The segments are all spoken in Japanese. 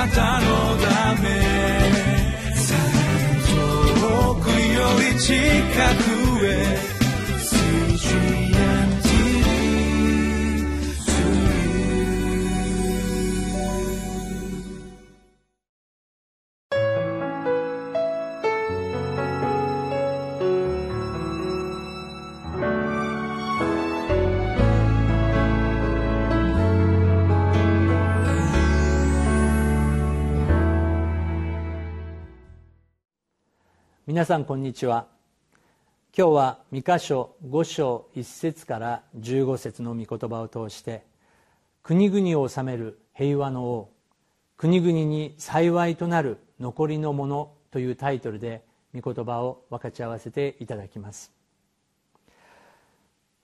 なたのため。遠くより近く。皆さんこんにちは。今日は三箇所5章1節から15節の御言葉を通して国々を治める平和の王国々に幸いとなる残りのものというタイトルで御言葉を分かち合わせていただきます。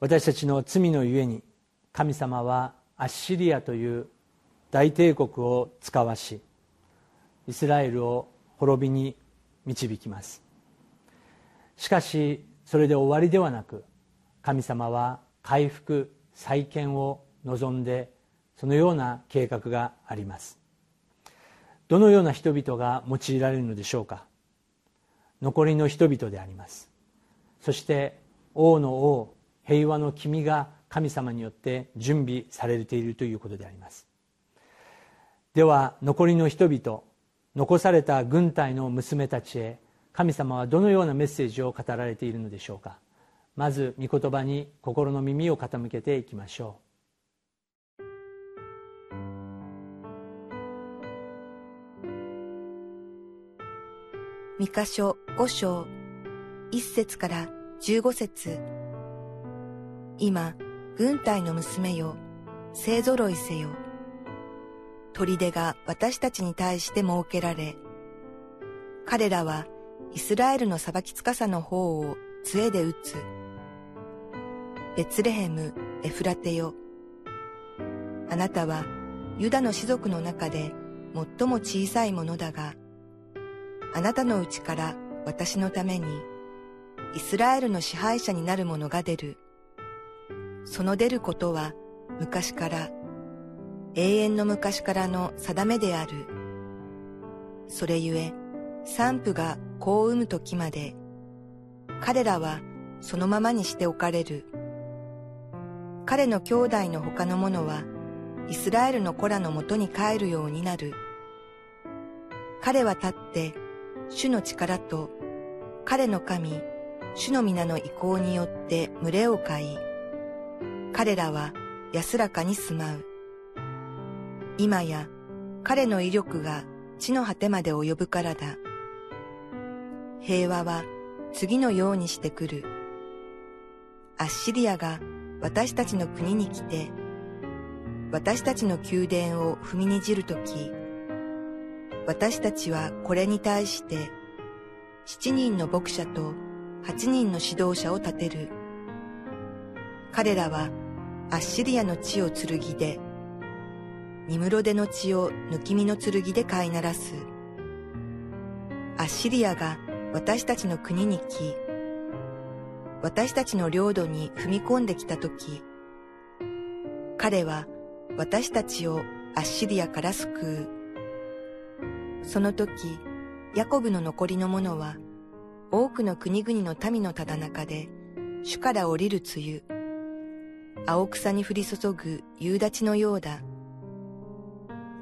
私たちの罪のゆえに神様はアッシリアという大帝国を使わしイスラエルを滅びに導きます。しかしそれで終わりではなく神様は回復再建を望んでそのような計画があります。どのような人々が用いられるのでしょうか。残りの人々であります。そして王の王平和の君が神様によって準備されているということであります。では残りの人々残された軍隊の娘たちへ神様はどのようなメッセージを語られているのでしょうか。まず御言葉に心の耳を傾けていきましょう。三箇所五章一節から十五節。今軍隊の娘よ勢ぞろいせよ。砦が私たちに対して設けられ彼らはイスラエルの裁きつかさの方を杖で打つ。ベツレヘム、エフラテよ。あなたはユダの士族の中で最も小さいものだが、あなたのうちから私のためにイスラエルの支配者になる者が出る。その出ることは昔から、永遠の昔からの定めである。それゆえ、産婦が子を産む時まで、彼らはそのままにしておかれる。彼の兄弟の他の者は、イスラエルの子らのもとに帰るようになる。彼は立って、主の力と、彼の神、主の皆の意向によって群れを飼い、彼らは安らかに住まう。今や彼の威力が地の果てまで及ぶからだ。平和は次のようにしてくる。アッシリアが私たちの国に来て、私たちの宮殿を踏みにじるとき、私たちはこれに対して、七人の牧者と八人の指導者を立てる。彼らはアッシリアの地を剣で、ニムロデの地を抜き身の剣で飼いならす。アッシリアが私たちの国に来、私たちの領土に踏み込んできたとき、彼は私たちをアッシリアから救う。その時、ヤコブの残りの者は、多くの国々の民のただ中で、主から降りる梅雨、青草に降り注ぐ夕立のようだ。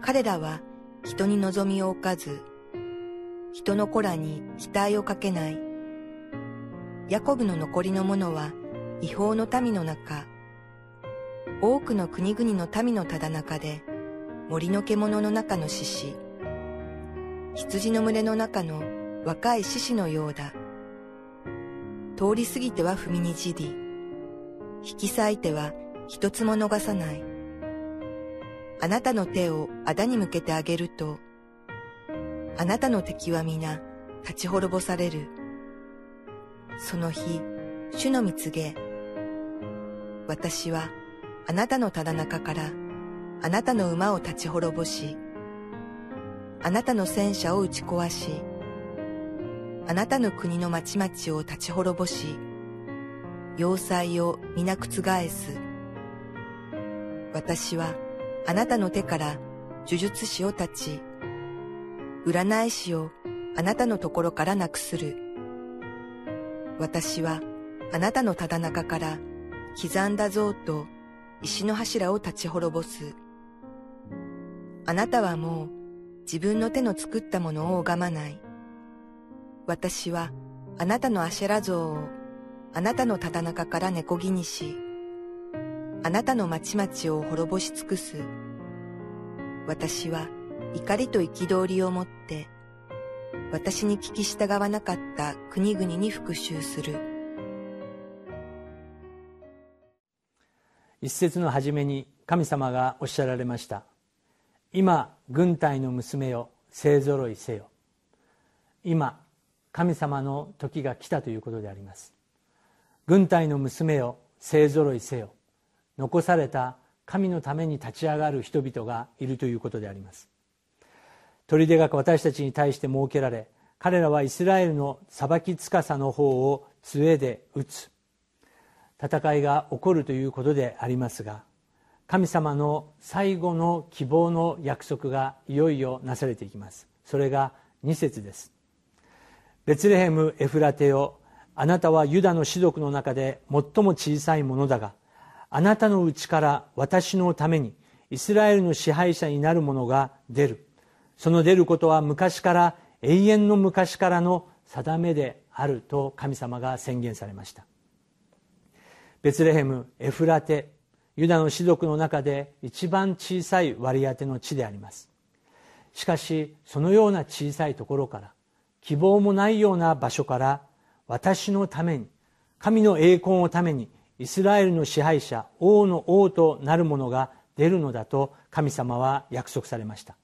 彼らは人に望みを置かず、人の子らに期待をかけない。ヤコブの残りの者は違法の民の中、多くの国々の民のただ中で、森の獣の中の獅子、羊の群れの中の若い獅子のようだ。通り過ぎては踏みにじり、引き裂いては一つも逃さない。あなたの手を仇に向けてあげると、あなたの敵は皆立ち滅ぼされる。その日、主の見告げ。私はあなたのただ中からあなたの馬を立ち滅ぼし、あなたの戦車を打ち壊し、あなたの国の町々を立ち滅ぼし、要塞を皆覆す。私はあなたの手から呪術師を立ち、占い師をあなたのところからなくする。私はあなたのただ中から刻んだ像と石の柱を立ち滅ぼす。あなたはもう自分の手の作ったものを拝まない。私はあなたのアシェラ像をあなたのただ中から根こぎにし、あなたの町々を滅ぼし尽くす。私は怒りと憤りをもって、私に聞き従わなかった国々に復讐する。一節の初めに神様がおっしゃられました。今、軍隊の娘よ、勢ぞろいせよ。今、神様の時が来たということであります。軍隊の娘よ、勢ぞろいせよ。残された神のために立ち上がる人々がいるということであります砦が私たちに対して設けられ彼らはイスラエルの裁き司の方を杖で打つ。戦いが起こるということでありますが神様の最後の希望の約束がいよいよなされていきます。それが2節です。ベツレヘム・エフラテよあなたはユダの士族の中で最も小さいものだがあなたのうちから私のためにイスラエルの支配者になる者が出る。その出ることは昔から永遠の昔からの定めであると神様が宣言されました。ベツレヘムエフラテユダの士族の中で一番小さい割り当ての地であります。しかしそのような小さいところから希望もないような場所から私のために神の栄光のためにイスラエルの支配者王の王となる者が出るのだと神様は約束されました。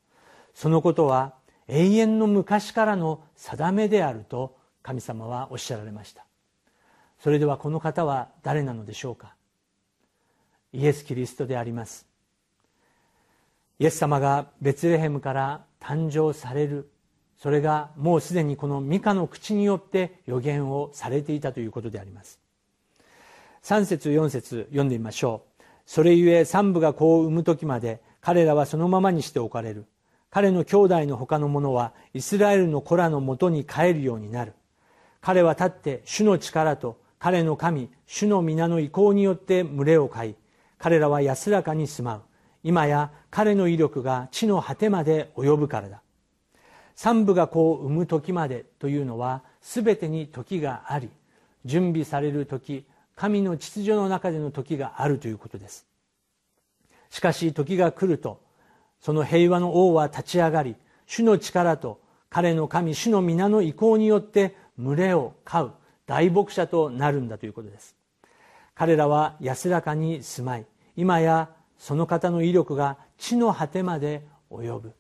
そのことは永遠の昔からの定めであると神様はおっしゃられました。それではこの方は誰なのでしょうか？イエス・キリストであります。イエス様がベツレヘムから誕生される。それがもうすでにこのミカの口によって予言をされていたということであります。3節4節読んでみましょう。それゆえ三部が子を産む時まで彼らはそのままにしておかれる。彼の兄弟の他の者はイスラエルの子らのもとに帰るようになる。彼は立って主の力と彼の神主の皆の意向によって群れを飼い彼らは安らかに住まう。今や彼の威力が地の果てまで及ぶからだ。三部が子を産む時までというのは全てに時があり準備される時神の秩序の中での時があるということです。しかし時が来るとその平和の王は立ち上がり主の力と彼の神主の皆の意向によって群れを飼う大牧者となるんだということです。彼らは安らかに住まい今やその方の威力が地の果てまで及ぶ。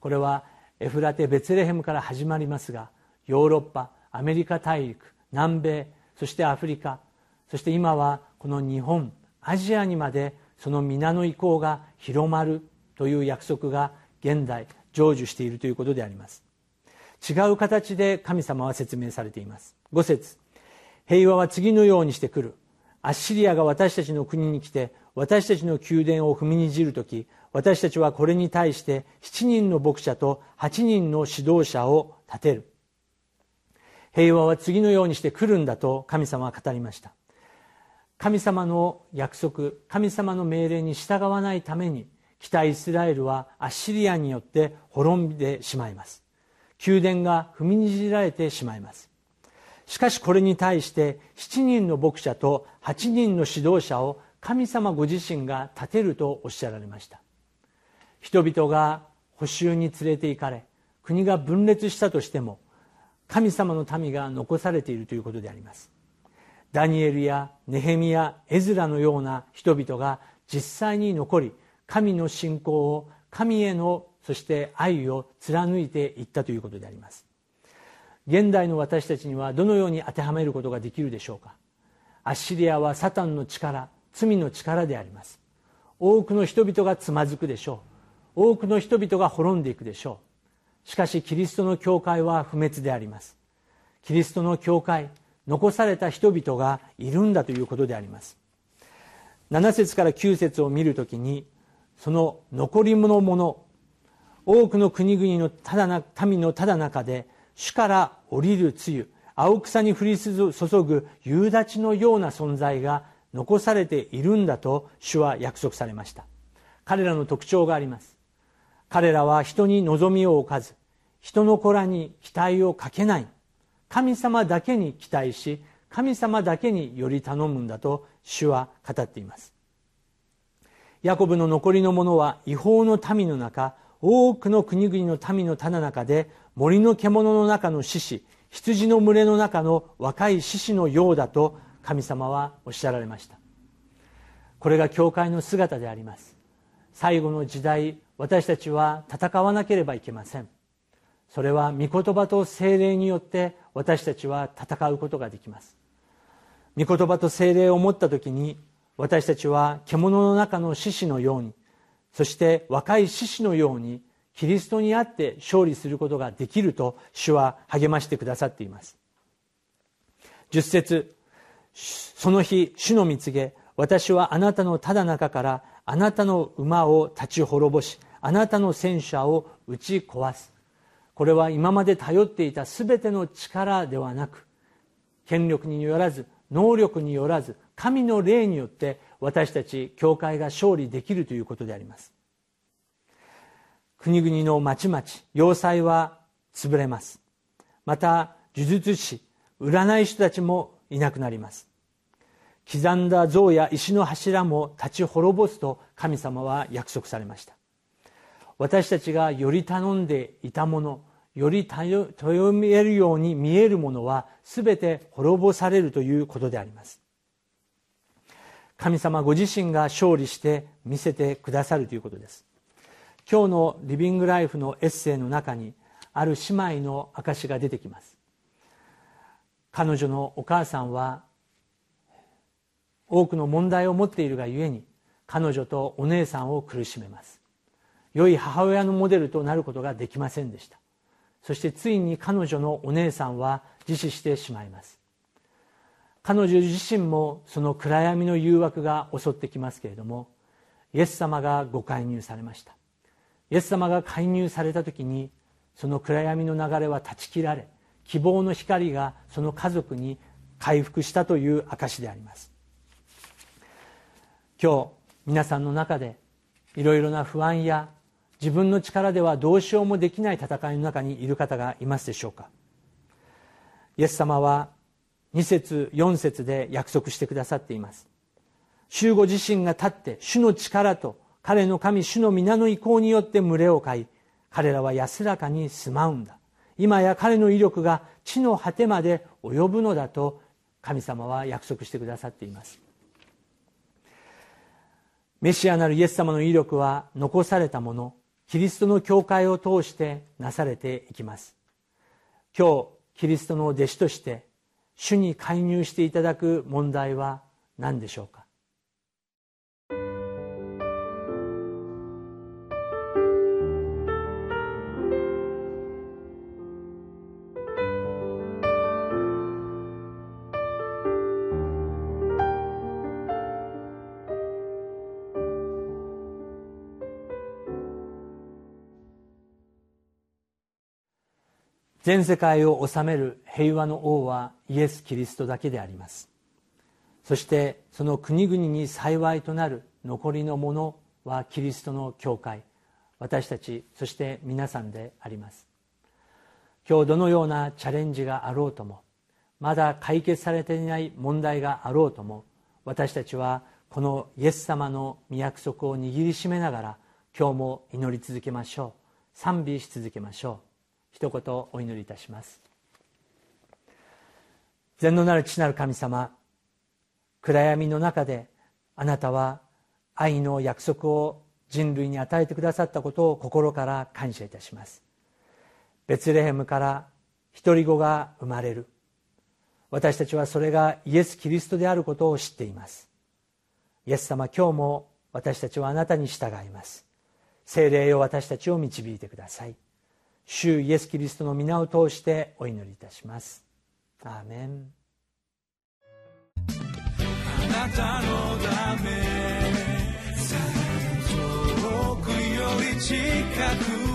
これはエフラテ・ベツレヘムから始まりますがヨーロッパアメリカ大陸南米そしてアフリカそして今はこの日本アジアにまでその皆の意向が広まるという約束が現代成就しているということであります。違う形で神様は説明されています。5節。平和は次のようにしてくる。アッシリアが私たちの国に来て私たちの宮殿を踏みにじる時私たちはこれに対して7人の牧者と8人の指導者を立てる。平和は次のようにして来るんだと神様は語りました。神様の約束神様の命令に従わないために北イスラエルはアッシリアによって滅んでしまいます。宮殿が踏みにじられてしまいます。しかしこれに対して7人の牧者と8人の指導者を神様ご自身が立てるとおっしゃられました。人々が補修に連れて行かれ国が分裂したとしても神様の民が残されているということであります。ダニエルやネヘミヤエズラのような人々が実際に残り神の信仰を神へのそして愛を貫いていったということであります。現代の私たちにはどのように当てはめることができるでしょうか。アッシリアはサタンの力罪の力であります。多くの人々がつまずくでしょう。多くの人々が滅んでいくでしょう。しかしキリストの教会は不滅であります。キリストの教会残された人々がいるんだということであります。7節から9節を見るときにその残り物もの多くの国々のただな民のただ中で主から降りる露青草に降り注ぐ夕立のような存在が残されているんだと主は約束されました。彼らの特徴があります。彼らは人に望みを置かず人の子らに期待をかけない。神様だけに期待し神様だけにより頼むんだと主は語っています。ヤコブの残りの者は違法の民の中多くの国々の民の棚中で森の獣の中の獅子羊の群れの中の若い獅子のようだと神様はおっしゃられました。これが教会の姿であります。最後の時代私たちは戦わなければいけません。それは御言葉と精霊によって私たちは戦うことができます。御言葉と精霊を持った時に私たちは獣の中の獅子のようにそして若い獅子のようにキリストにあって勝利することができると主は励ましてくださっています。10節その日主の蜜げ私はあなたのただ中からあなたの馬を立ち滅ぼしあなたの戦車を打ち壊す。これは今まで頼っていた全ての力ではなく権力によらず能力によらず神の霊によって私たち教会が勝利できるということであります。国々の町々要塞は潰れます。また呪術師占い師たちもいなくなります。刻んだ像や石の柱も立ち滅ぼすと神様は約束されました。私たちがより頼んでいたものより頼めるように見えるものは全て滅ぼされるということであります。神様ご自身が勝利して見せてくださるということです。今日のリビングライフのエッセイの中にある姉妹の証が出てきます。彼女のお母さんは多くの問題を持っているがゆえに彼女とお姉さんを苦しめます。良い母親のモデルとなることができませんでした。そしてついに彼女のお姉さんは自死してしまいます。彼女自身もその暗闇の誘惑が襲ってきますけれどもイエス様がご介入されました。イエス様が介入された時にその暗闇の流れは断ち切られ希望の光がその家族に回復したという証であります。今日皆さんの中でいろいろな不安や自分の力ではどうしようもできない戦いの中にいる方がいますでしょうか。イエス様は2節4節で約束してくださっています。主ご自身が立って主の力と彼の神主の皆の意向によって群れを飼い彼らは安らかに住まうんだ。今や彼の威力が地の果てまで及ぶのだと神様は約束してくださっています。メシアなるイエス様の威力は残されたものキリストの教会を通してなされていきます。今日キリストの弟子として主に介入していただく問題は何でしょうか？全世界を治める平和の王はイエス・キリストだけであります。そしてその国々に幸いとなる残りのものはキリストの教会。私たちそして皆さんであります。今日どのようなチャレンジがあろうともまだ解決されていない問題があろうとも私たちはこのイエス様の御約束を握りしめながら今日も祈り続けましょう。賛美し続けましょう。一言お祈りいたします。善のなる父なる神様暗闇の中であなたは愛の約束を人類に与えてくださったことを心から感謝いたします。ベツレヘムから独り子が生まれる。私たちはそれがイエス・キリストであることを知っています。イエス様今日も私たちはあなたに従います。精霊を私たちを導いてください。主イエス・キリストの皆を通してお祈りいたします。アーメン。あなたのため遠くより近く